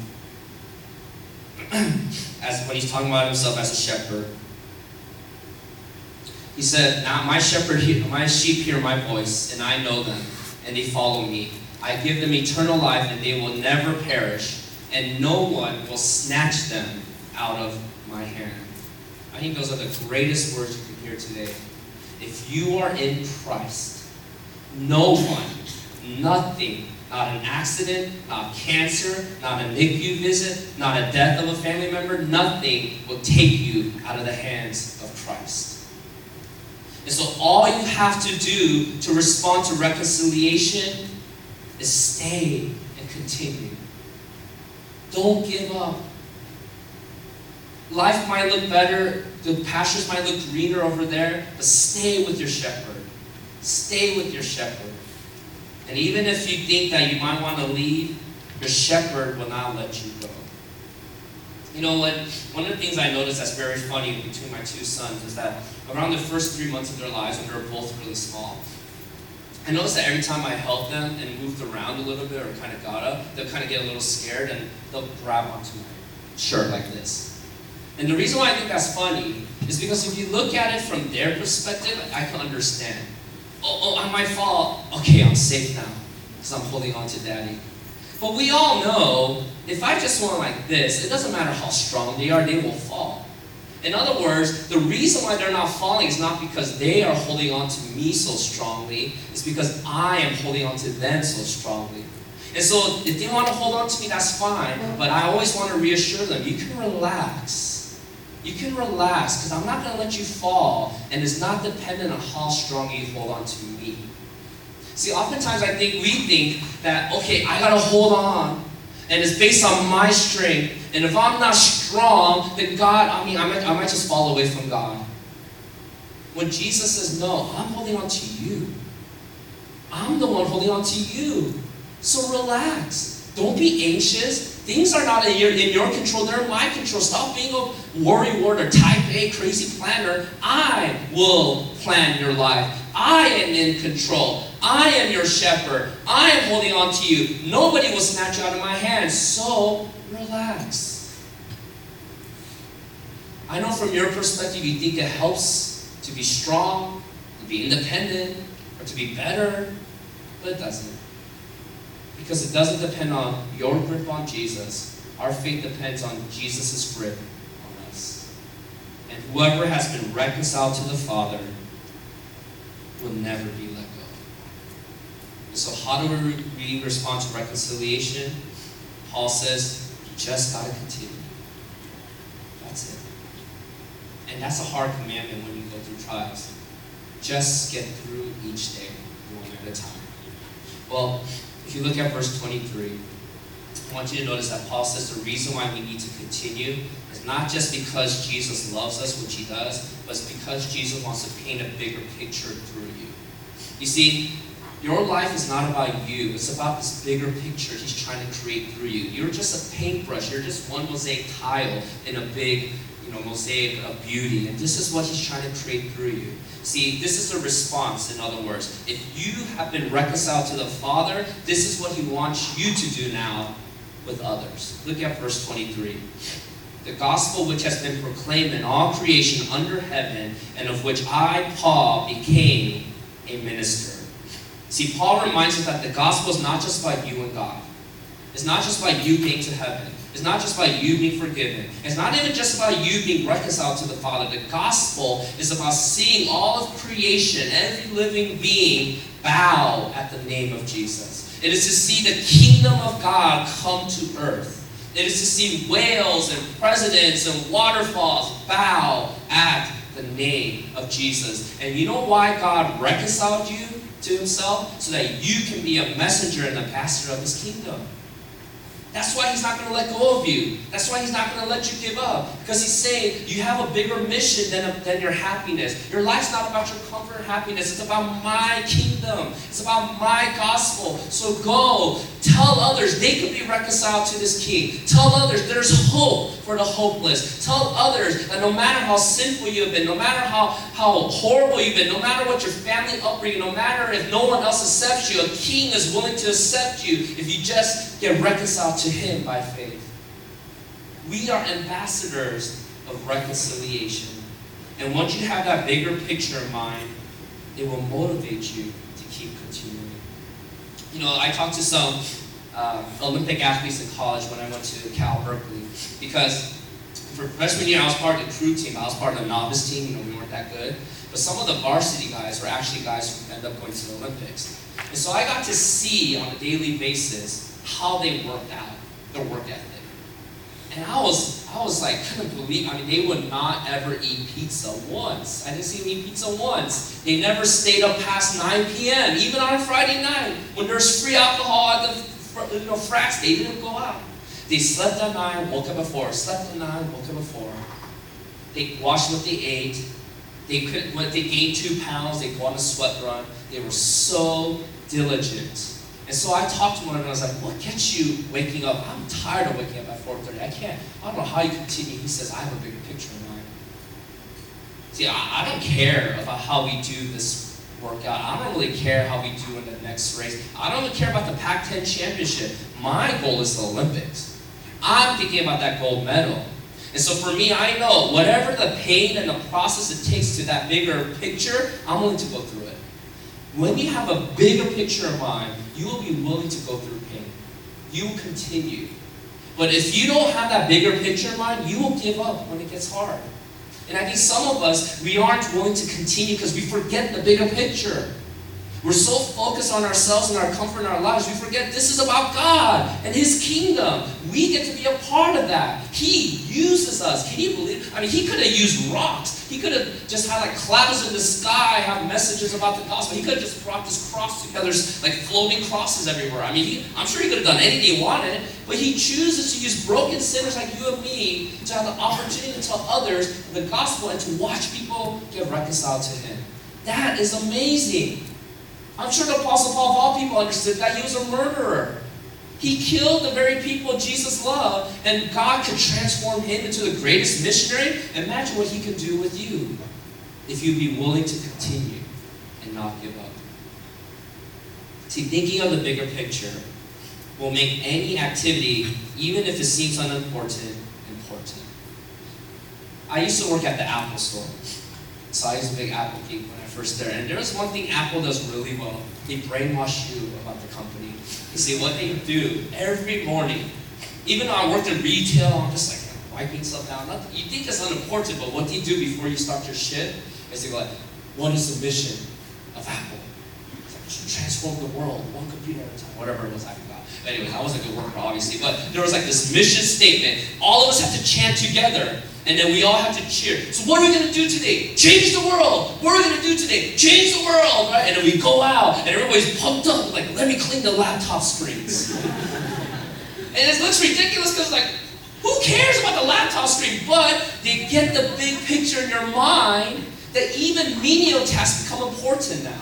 as when he's talking about himself as a shepherd. He said, Now my shepherd, my sheep hear my voice, and I know them, and they follow me. I give them eternal life, and they will never perish, and no one will snatch them out of my hand. I think those are the greatest words you can hear today. If you are in Christ, no one, nothing, not an accident, not cancer, not a NICU visit, not a death of a family member, nothing will take you out of the hands of Christ. And so all you have to do to respond to reconciliation is stay and continue. Don't give up. Life might look better, the pastures might look greener over there, but stay with your shepherd. Stay with your shepherd. And even if you think that you might want to leave, your shepherd will not let you go. You know what? One of the things I noticed that's very funny between my two sons is that around the first three months of their lives, when they were both really small, I noticed that every time I helped them and moved around a little bit or kind of got up, they'll kind of get a little scared and they'll grab onto my shirt like this. And the reason why I think that's funny is because if you look at it from their perspective, I can understand. Oh, oh, I might fall. Okay, I'm safe now because I'm holding on to daddy. But we all know if I just went like this, it doesn't matter how strong they are, they will fall. In other words, the reason why they're not falling is not because they are holding on to me so strongly, it's because I am holding on to them so strongly. And so if they want to hold on to me, that's fine. But I always want to reassure them, you can relax. You can relax because I'm not going to let you fall, and it's not dependent on how strong you hold on to me. See, oftentimes I think we think that, okay, I gotta hold on. And it's based on my strength. And if I'm not strong, then God, I mean, I might, I might just fall away from God. When Jesus says, no, I'm holding on to you. I'm the one holding on to you. So relax. Don't be anxious. Things are not in your, in your control, they're in my control. Stop being a worry ward or type A crazy planner. I will plan your life. I am in control. I am your shepherd. I am holding on to you. Nobody will snatch you out of my hands. So relax. I know from your perspective you think it helps to be strong, to be independent, or to be better, but it doesn't. Because it doesn't depend on your grip on Jesus. Our faith depends on Jesus' grip on us. And whoever has been reconciled to the Father will never be so, how do we respond to reconciliation? Paul says, you just got to continue. That's it. And that's a hard commandment when you go through trials. Just get through each day, one at a time. Well, if you look at verse 23, I want you to notice that Paul says the reason why we need to continue is not just because Jesus loves us, which he does, but it's because Jesus wants to paint a bigger picture through you. You see, your life is not about you. It's about this bigger picture he's trying to create through you. You're just a paintbrush. You're just one mosaic tile in a big, you know, mosaic of beauty. And this is what he's trying to create through you. See, this is a response, in other words. If you have been reconciled to the Father, this is what he wants you to do now with others. Look at verse 23. The gospel which has been proclaimed in all creation under heaven, and of which I, Paul, became a minister. See, Paul reminds us that the gospel is not just about you and God. It's not just about you being to heaven. It's not just about you being forgiven. It's not even just about you being reconciled to the Father. The gospel is about seeing all of creation, every living being, bow at the name of Jesus. It is to see the kingdom of God come to earth. It is to see whales and presidents and waterfalls bow at the name of Jesus. And you know why God reconciled you to himself? So that you can be a messenger and a pastor of his kingdom. That's why he's not going to let go of you. That's why he's not going to let you give up. Because he's saying you have a bigger mission than, than your happiness. Your life's not about your comfort and happiness. It's about my kingdom. It's about my gospel. So go. Tell others they can be reconciled to this king. Tell others there's hope for the hopeless. Tell others that no matter how sinful you have been, no matter how, how horrible you've been, no matter what your family upbringing, no matter if no one else accepts you, a king is willing to accept you if you just get reconciled to him by faith. We are ambassadors of reconciliation. And once you have that bigger picture in mind, it will motivate you to keep continuing. You know, I talked to some uh, Olympic athletes in college when I went to Cal Berkeley because for freshman year I was part of the crew team. I was part of the novice team. You know, we weren't that good. But some of the varsity guys were actually guys who ended up going to the Olympics. And so I got to see on a daily basis how they worked out, their work ethic. And I was, I was like, couldn't believe, I mean, they would not ever eat pizza once. I didn't see them eat pizza once. They never stayed up past 9 p.m., even on a Friday night. When there's free alcohol at the you know, frats, they didn't go out. They slept at 9, woke up at 4. Slept at 9, woke up at 4. They watched what they ate. They could they gained two pounds, they go on a sweat run. They were so diligent. And so I talked to one of them, and I was like, what gets you waking up? I'm tired of waking up at 4.30. I can't, I don't know how you continue. He says, I have a bigger picture in mind. See, I, I don't care about how we do this workout. I don't really care how we do in the next race. I don't even care about the Pac-10 championship. My goal is the Olympics. I'm thinking about that gold medal. And so for me, I know whatever the pain and the process it takes to that bigger picture, I'm willing to go through it. When you have a bigger picture in mind, you will be willing to go through pain. You will continue. But if you don't have that bigger picture in mind, you will give up when it gets hard. And I think some of us, we aren't willing to continue because we forget the bigger picture. We're so focused on ourselves and our comfort in our lives, we forget this is about God and His kingdom. We get to be a part of that. He uses us. Can you believe? I mean, He could have used rocks. He could have just had like clouds in the sky have messages about the gospel. He could have just brought this cross together, like floating crosses everywhere. I mean, he, I'm sure He could have done anything He wanted, but He chooses to use broken sinners like you and me to have the opportunity to tell others the gospel and to watch people get reconciled to Him. That is amazing. I'm sure the Apostle Paul, of all people, understood that he was a murderer. He killed the very people Jesus loved, and God could transform him into the greatest missionary. Imagine what he could do with you if you'd be willing to continue and not give up. See, thinking of the bigger picture will make any activity, even if it seems unimportant, important. I used to work at the Apple store. So I was a big Apple geek first there. And there is one thing Apple does really well. They brainwash you about the company. You see, what they do every morning, even though I worked in retail, I'm just like wiping stuff down. Nothing, you think it's unimportant, but what they do before you start your shift is they go like, what is the mission of Apple? It's like, transform the world, one computer at a time, whatever it was, I forgot. Anyways, I wasn't a good worker, obviously, but there was like this mission statement. All of us have to chant together and then we all have to cheer. So what are we going to do today? Change the world. What are we going to do today? Change the world, right? And then we go out, and everybody's pumped up, like, let me clean the laptop screens. and it looks ridiculous because, like, who cares about the laptop screen? But they get the big picture in your mind that even menial tasks become important now.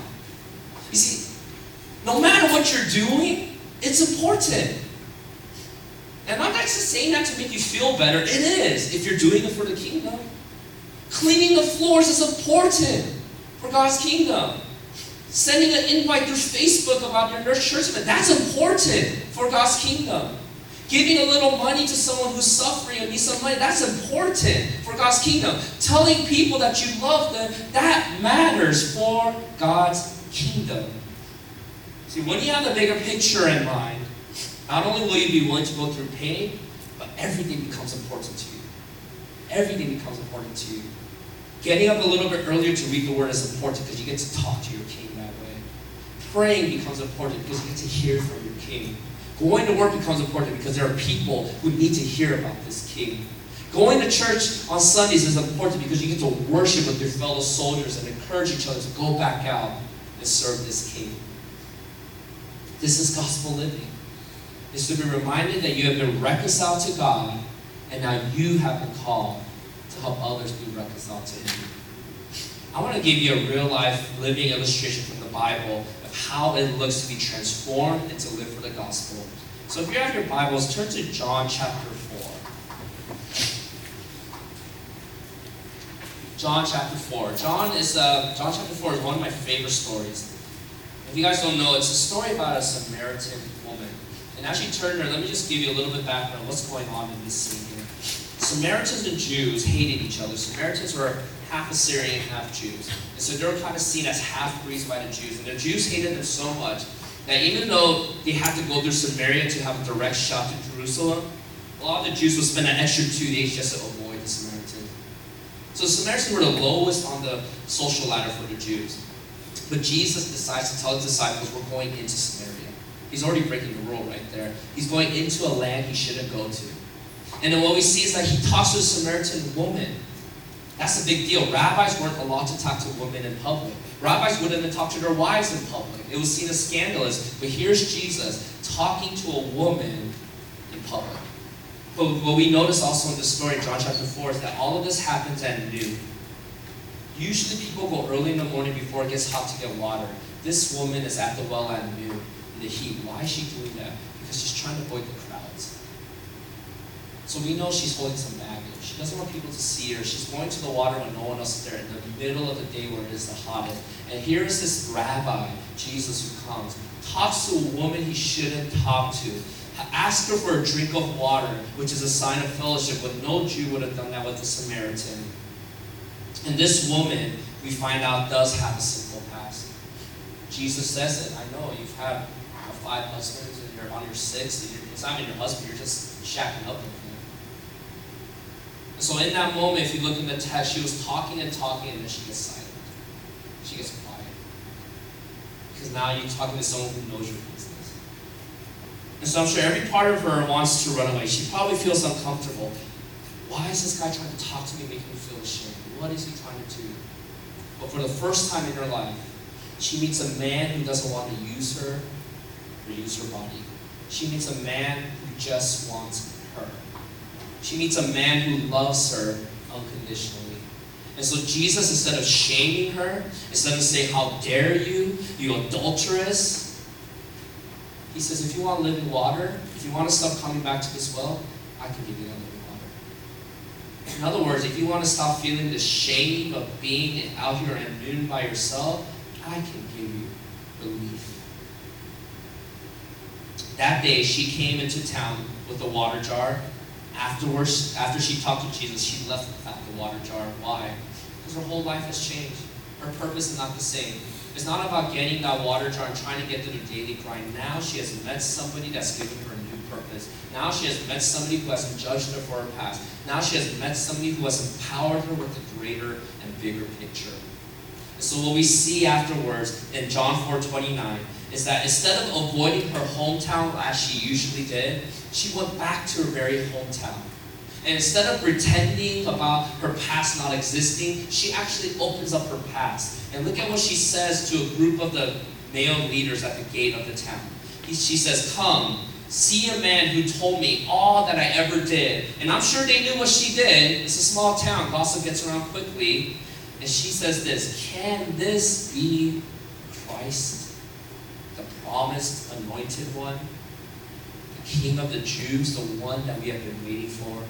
You see, no matter what you're doing, it's important. And I'm not just saying that to make you feel better. It is, if you're doing it for the kingdom. Cleaning the floors is important for God's kingdom. Sending an invite through Facebook about your church event, that's important for God's kingdom. Giving a little money to someone who's suffering and needs some money, that's important for God's kingdom. Telling people that you love them, that matters for God's kingdom. See, when you have the bigger picture in mind, not only will you be willing to go through pain, but everything becomes important to you. Everything becomes important to you. Getting up a little bit earlier to read the word is important because you get to talk to your king that way. Praying becomes important because you get to hear from your king. Going to work becomes important because there are people who need to hear about this king. Going to church on Sundays is important because you get to worship with your fellow soldiers and encourage each other to go back out and serve this King. This is gospel living. It's to be reminded that you have been reconciled to God and now you have been called to help others be reconciled to Him. I want to give you a real life living illustration from the Bible of how it looks to be transformed and to live for the gospel. So if you have your Bibles, turn to John chapter 4. John chapter 4. John is uh, John chapter 4 is one of my favorite stories. If you guys don't know, it's a story about a Samaritan. And as you turn there, let me just give you a little bit of background on what's going on in this scene here. Samaritans and Jews hated each other. Samaritans were half Assyrian, half Jews. And so they were kind of seen as half breeds by the Jews. And the Jews hated them so much that even though they had to go through Samaria to have a direct shot to Jerusalem, a lot of the Jews would spend an extra two days just to avoid the Samaritans. So the Samaritans were the lowest on the social ladder for the Jews. But Jesus decides to tell his disciples, we're going into Samaria. He's already breaking the rule right there. He's going into a land he shouldn't go to. And then what we see is that he talks to a Samaritan woman. That's a big deal. Rabbis weren't allowed to talk to women in public. Rabbis wouldn't even talk to their wives in public. It was seen as scandalous. But here's Jesus talking to a woman in public. But what we notice also in the story in John chapter 4 is that all of this happens at noon. Usually people go early in the morning before it gets hot to get water. This woman is at the well at noon the heat. Why is she doing that? Because she's trying to avoid the crowds. So we know she's holding some baggage. She doesn't want people to see her. She's going to the water when no one else is there in the middle of the day where it is the hottest. And here is this rabbi, Jesus, who comes, talks to a woman he shouldn't talk to. Asks her for a drink of water, which is a sign of fellowship, but no Jew would have done that with a Samaritan. And this woman, we find out, does have a sinful past. Jesus says it. I know you've had five husbands and you're on your sixth. It's not even your husband, you're just shacking up with him. And so in that moment, if you look in the text, she was talking and talking, and then she gets silent. She gets quiet. Because now you're talking to someone who knows your business. And so I'm sure every part of her wants to run away. She probably feels uncomfortable. Why is this guy trying to talk to me, make me feel ashamed? What is he trying to do? But for the first time in her life, she meets a man who doesn't want to use her use her body. She meets a man who just wants her. She meets a man who loves her unconditionally. And so Jesus, instead of shaming her, instead of saying, How dare you, you adulteress, he says, If you want living water, if you want to stop coming back to this well, I can give you that living water. In other words, if you want to stop feeling the shame of being out here and noon by yourself, I can give you That day, she came into town with a water jar Afterwards, after she talked to Jesus, she left without the water jar. Why? Because her whole life has changed. Her purpose is not the same. It's not about getting that water jar and trying to get through the daily grind. Now she has met somebody that's given her a new purpose. Now she has met somebody who hasn't judged her for her past. Now she has met somebody who has empowered her with a greater and bigger picture. So what we see afterwards in John 4 29 is that instead of avoiding her hometown as she usually did, she went back to her very hometown. And instead of pretending about her past not existing, she actually opens up her past. And look at what she says to a group of the male leaders at the gate of the town. She says, Come, see a man who told me all that I ever did. And I'm sure they knew what she did. It's a small town, gossip gets around quickly. And she says this Can this be Christ, promised anointed one? The King of the Jews, the one that we have been waiting for.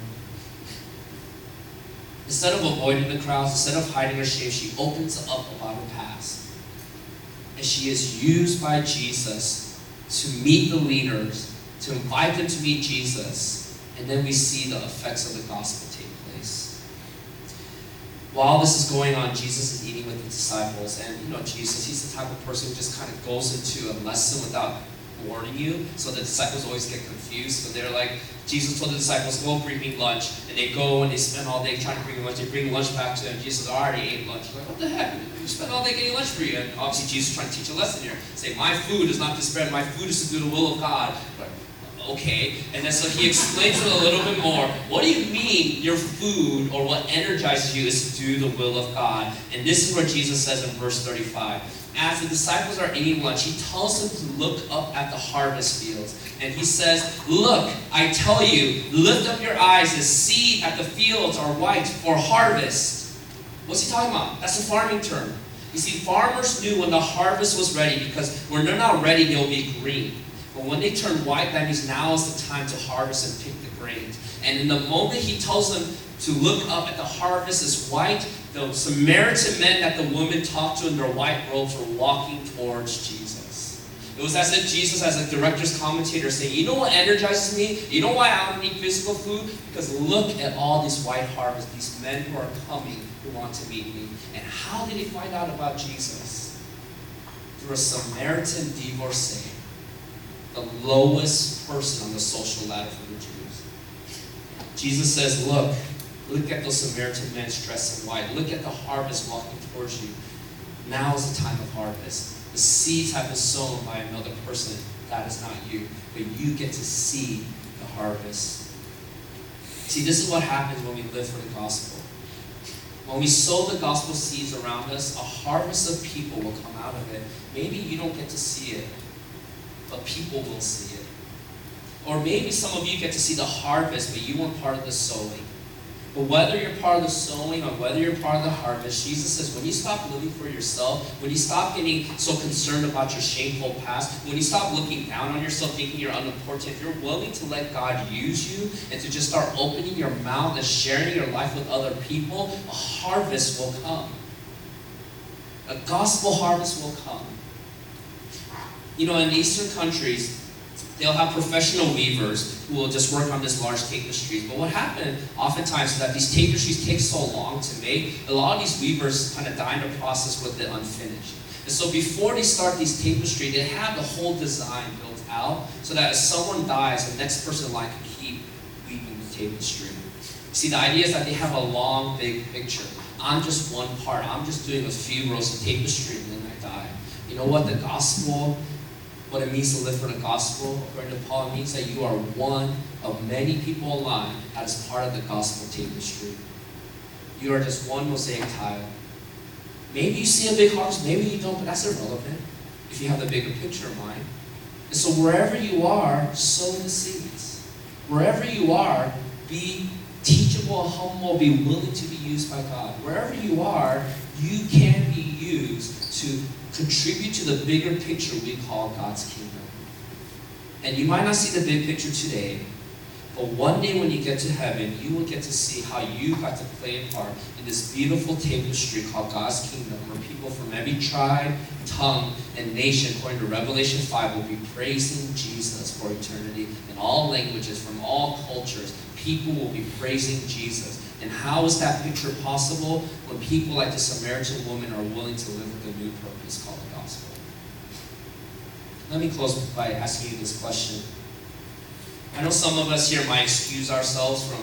Instead of avoiding the crowds, instead of hiding her shame, she opens up about her past. And she is used by Jesus to meet the leaders, to invite them to meet Jesus, and then we see the effects of the gospel. While this is going on, Jesus is eating with the disciples, and you know, Jesus, he's the type of person who just kind of goes into a lesson without warning you. So the disciples always get confused. So they're like, Jesus told the disciples, go bring me lunch. And they go and they spend all day trying to bring lunch. They bring lunch back to them. Jesus already ate lunch. Like, what the heck? You spent all day getting lunch for you. And obviously Jesus is trying to teach a lesson here. Say, my food is not to spread. My food is to do the will of God. But, okay. And then so he explains it a little bit more. What do you mean your food or what energizes you is to do the will of God? And this is what Jesus says in verse 35. As the disciples are eating lunch, he tells them to look up at the harvest fields. And he says, Look, I tell you, lift up your eyes and see that the fields are white for harvest. What's he talking about? That's a farming term. You see, farmers knew when the harvest was ready because when they're not ready, they'll be green. But when they turn white, that means now is the time to harvest and pick the grains. And in the moment he tells them to look up at the harvest is white, the Samaritan men that the woman talked to in their white robes were walking towards Jesus. It was as if Jesus, as a director's commentator, saying, You know what energizes me? You know why I don't need physical food? Because look at all these white harvests, these men who are coming who want to meet me. And how did he find out about Jesus? Through a Samaritan divorcee, the lowest person on the social ladder for the Jews. Jesus says, Look, look at those Samaritan men dressed in white. Look at the harvest walking towards you. Now is the time of harvest. The seeds have been sown by another person. That is not you. But you get to see the harvest. See, this is what happens when we live for the gospel. When we sow the gospel seeds around us, a harvest of people will come out of it. Maybe you don't get to see it, but people will see it. Or maybe some of you get to see the harvest, but you weren't part of the sowing. But whether you're part of the sowing or whether you're part of the harvest, Jesus says when you stop living for yourself, when you stop getting so concerned about your shameful past, when you stop looking down on yourself thinking you're unimportant, if you're willing to let God use you and to just start opening your mouth and sharing your life with other people, a harvest will come. A gospel harvest will come. You know, in Eastern countries, they'll have professional weavers who will just work on this large tapestries. But what happened oftentimes is that these tapestries take so long to make, a lot of these weavers kind of die in the process with the unfinished. And so before they start these tapestry, they have the whole design built out so that if someone dies, the next person in line can keep weaving the tapestry. See, the idea is that they have a long, big picture. I'm just one part. I'm just doing a few rows of tapestry and then I die. You know what? The gospel what it means to live for the gospel, according to Paul, it means that you are one of many people alive is part of the gospel tapestry. You are just one mosaic tile. Maybe you see a big harvest, maybe you don't, but that's irrelevant if you have the bigger picture in mind. And so wherever you are, sow the seeds. Wherever you are, be teachable, humble, be willing to be used by God. Wherever you are, you can be used to contribute to the bigger picture we call God's kingdom. And you might not see the big picture today, but one day when you get to heaven, you will get to see how you got to play a part in this beautiful tapestry called God's kingdom, where people from every tribe, tongue, and nation, according to Revelation 5, will be praising Jesus for eternity in all languages, from all cultures. People will be praising Jesus. And how is that picture possible? When people like the Samaritan woman are willing to live with a new purpose called the gospel. Let me close by asking you this question. I know some of us here might excuse ourselves from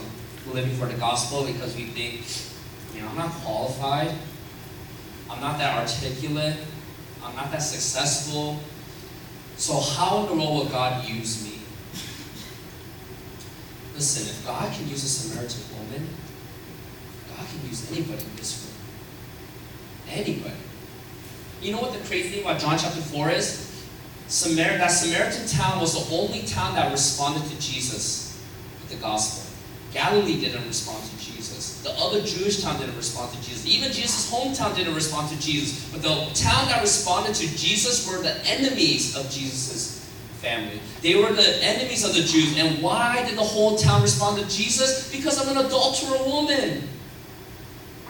living for the gospel because we think, you know, I'm not qualified. I'm not that articulate. I'm not that successful. So how in the world will God use me? Listen, if God can use a Samaritan God can use anybody in this room. Anybody. You know what the crazy thing about John chapter 4 is? Samar- that Samaritan town was the only town that responded to Jesus with the gospel. Galilee didn't respond to Jesus. The other Jewish town didn't respond to Jesus. Even Jesus' hometown didn't respond to Jesus. But the town that responded to Jesus were the enemies of Jesus' family. They were the enemies of the Jews. And why did the whole town respond to Jesus? Because of an adulterer woman.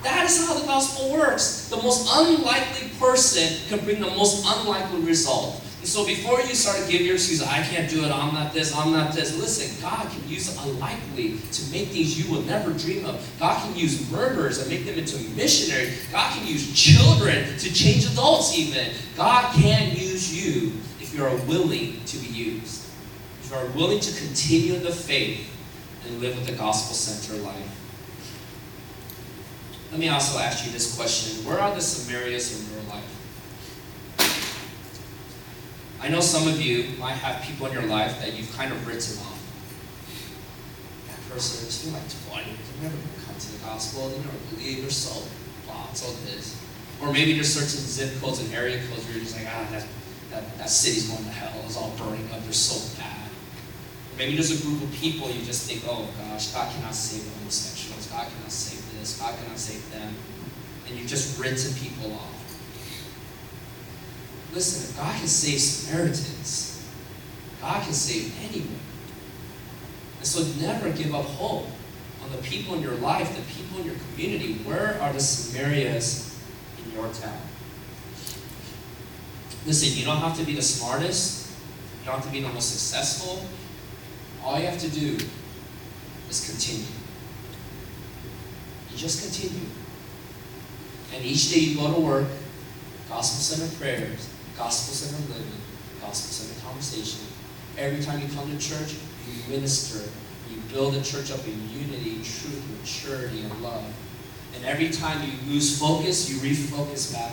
That is how the gospel works. The most unlikely person can bring the most unlikely result. And so before you start to give your excuses, I can't do it, I'm not this, I'm not this, listen, God can use unlikely to make things you will never dream of. God can use murderers and make them into missionaries. God can use children to change adults even. God can use you if you are willing to be used. If you are willing to continue in the faith and live with a gospel-centered life. Let me also ask you this question. Where are the Samarias in your life? I know some of you might have people in your life that you've kind of written off. That person has been like 20 years, they've never come to the gospel, they never believe, they're so blah, so this. Or maybe there's certain zip codes and area codes where you're just like, ah, that, that, that city's going to hell, it's all burning up, they're so bad. Or maybe there's a group of people you just think, oh gosh, God cannot save homosexuals, God cannot save this, God cannot save them. And you've just written people off. Listen, if God can save Samaritans, God can save anyone. And so never give up hope on the people in your life, the people in your community. Where are the Samarias in your town? Listen, you don't have to be the smartest, you don't have to be the most successful. All you have to do is continue. Just continue. And each day you go to work, gospel centered prayers, gospel centered living, gospel centered conversation. Every time you come to church, you minister. You build the church up in unity, truth, maturity, and love. And every time you lose focus, you refocus back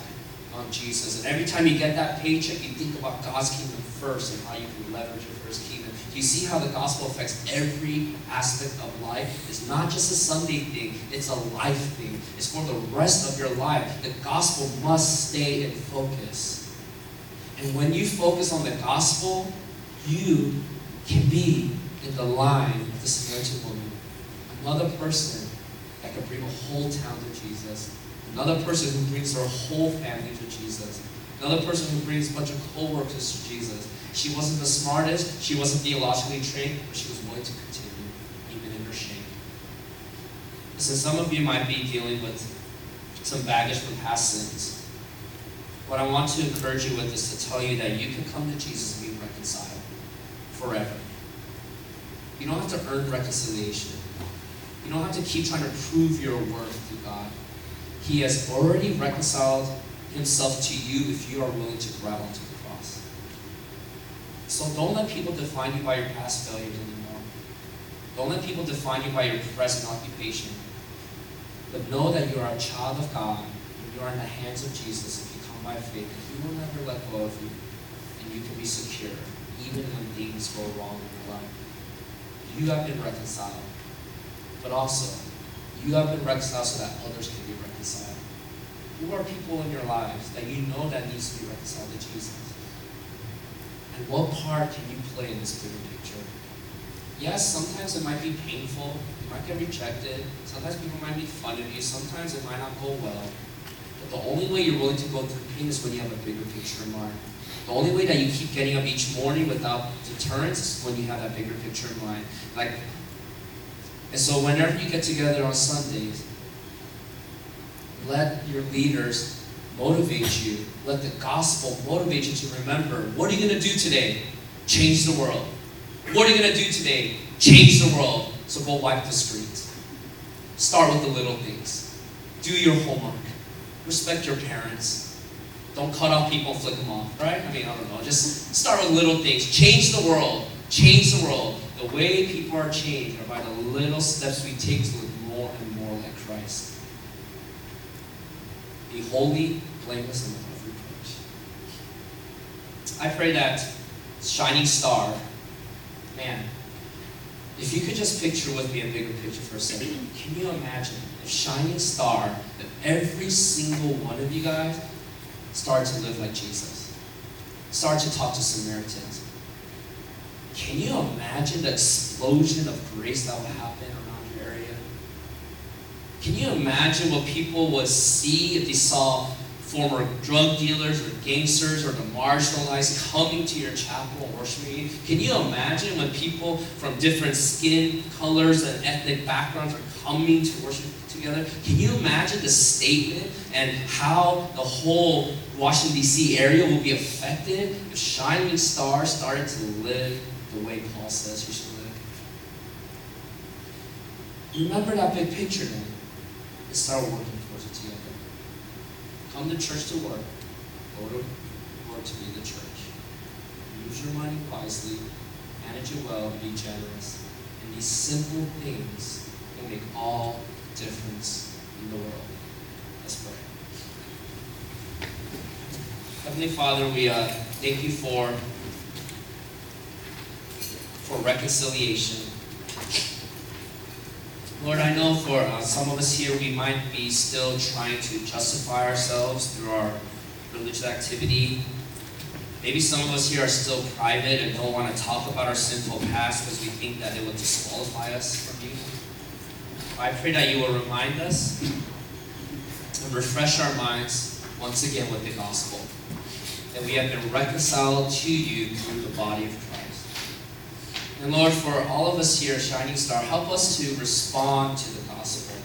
on Jesus. And every time you get that paycheck, you think about God's kingdom first and how you can leverage it for his kingdom. You see how the gospel affects every aspect of life? It's not just a Sunday thing, it's a life thing. It's for the rest of your life. The gospel must stay in focus. And when you focus on the gospel, you can be in the line of the Samaritan woman. Another person that can bring a whole town to Jesus. Another person who brings her whole family to Jesus. Another person who brings a bunch of co-workers to Jesus. She wasn't the smartest, she wasn't theologically trained, but she was willing to continue, even in her shame. Listen, some of you might be dealing with some baggage from past sins. What I want to encourage you with is to tell you that you can come to Jesus and be reconciled forever. You don't have to earn reconciliation. You don't have to keep trying to prove your worth to God. He has already reconciled himself to you if you are willing to grab onto the cross. So don't let people define you by your past failures anymore. Don't let people define you by your present occupation. But know that you are a child of God and you are in the hands of Jesus if you come by faith, He will never let go of you, and you can be secure, even when things go wrong in your life. You have been reconciled, but also, you have been reconciled so that others can be. Who are people in your lives that you know that needs to be reconciled to Jesus? And what part can you play in this bigger picture? Yes, sometimes it might be painful. You might get rejected. Sometimes people might make fun of you. Sometimes it might not go well. But the only way you're willing to go through pain is when you have a bigger picture in mind. The only way that you keep getting up each morning without deterrence is when you have that bigger picture in mind. Like, and so whenever you get together on Sundays, let your leaders motivate you. Let the gospel motivate you to remember what are you going to do today? Change the world. What are you going to do today? Change the world. So go wipe the streets. Start with the little things. Do your homework respect your parents. Don't cut off people, flick them off, right? I mean, I don't know. Just start with little things. Change the world. Change the world. The way people are changed are by the little steps we take to look more and more like Christ. Be holy, blameless, and without reproach. I pray that shining star, man, if you could just picture with me a bigger picture for a second, can you imagine if shining star, that every single one of you guys started to live like Jesus, start to talk to Samaritans? Can you imagine the explosion of grace that would happen? Can you imagine what people would see if they saw former drug dealers or gangsters or the marginalized coming to your chapel and worshiping you? Can you imagine when people from different skin colors and ethnic backgrounds are coming to worship together? Can you imagine the statement and how the whole Washington, D.C. area will be affected if Shining Star started to live the way Paul says you should live? Remember that big picture then start working towards it together. Come to church to work. Go to work to be the church. Use your money wisely. Manage it well. Be generous. And these simple things will make all difference in the world. Let's pray. Heavenly Father, we uh, thank you for for reconciliation. Lord, I know for uh, some of us here, we might be still trying to justify ourselves through our religious activity. Maybe some of us here are still private and don't want to talk about our sinful past because we think that it will disqualify us from you. I pray that you will remind us and refresh our minds once again with the gospel. That we have been reconciled to you through the body of Christ. And Lord, for all of us here, Shining Star, help us to respond to the gospel,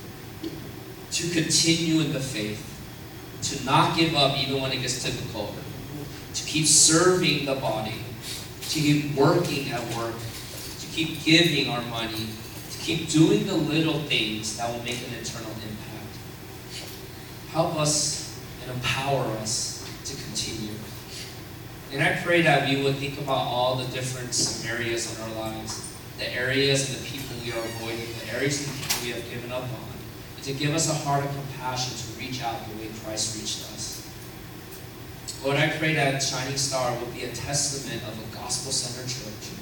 to continue in the faith, to not give up even when it gets difficult, to keep serving the body, to keep working at work, to keep giving our money, to keep doing the little things that will make an eternal impact. Help us and empower us. And I pray that we would think about all the different areas in our lives, the areas and the people we are avoiding, the areas and the people we have given up on, and to give us a heart of compassion to reach out the way Christ reached us. Lord, I pray that Shining Star will be a testament of a gospel centered church.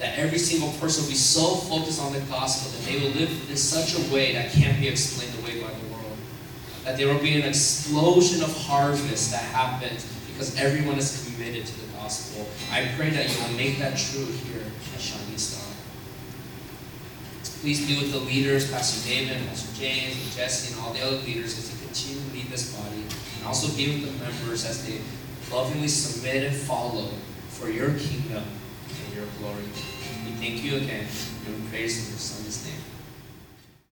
That every single person will be so focused on the gospel that they will live in such a way that can't be explained away by the world. That there will be an explosion of harvest that happens because everyone is committed to the gospel. I pray that you will make that true here at Shining Star. Please be with the leaders, Pastor David, Pastor James, and Jesse, and all the other leaders as they continue to lead this body. And also be with the members as they lovingly submit and follow for your kingdom and your glory. We thank you again, and praise your name.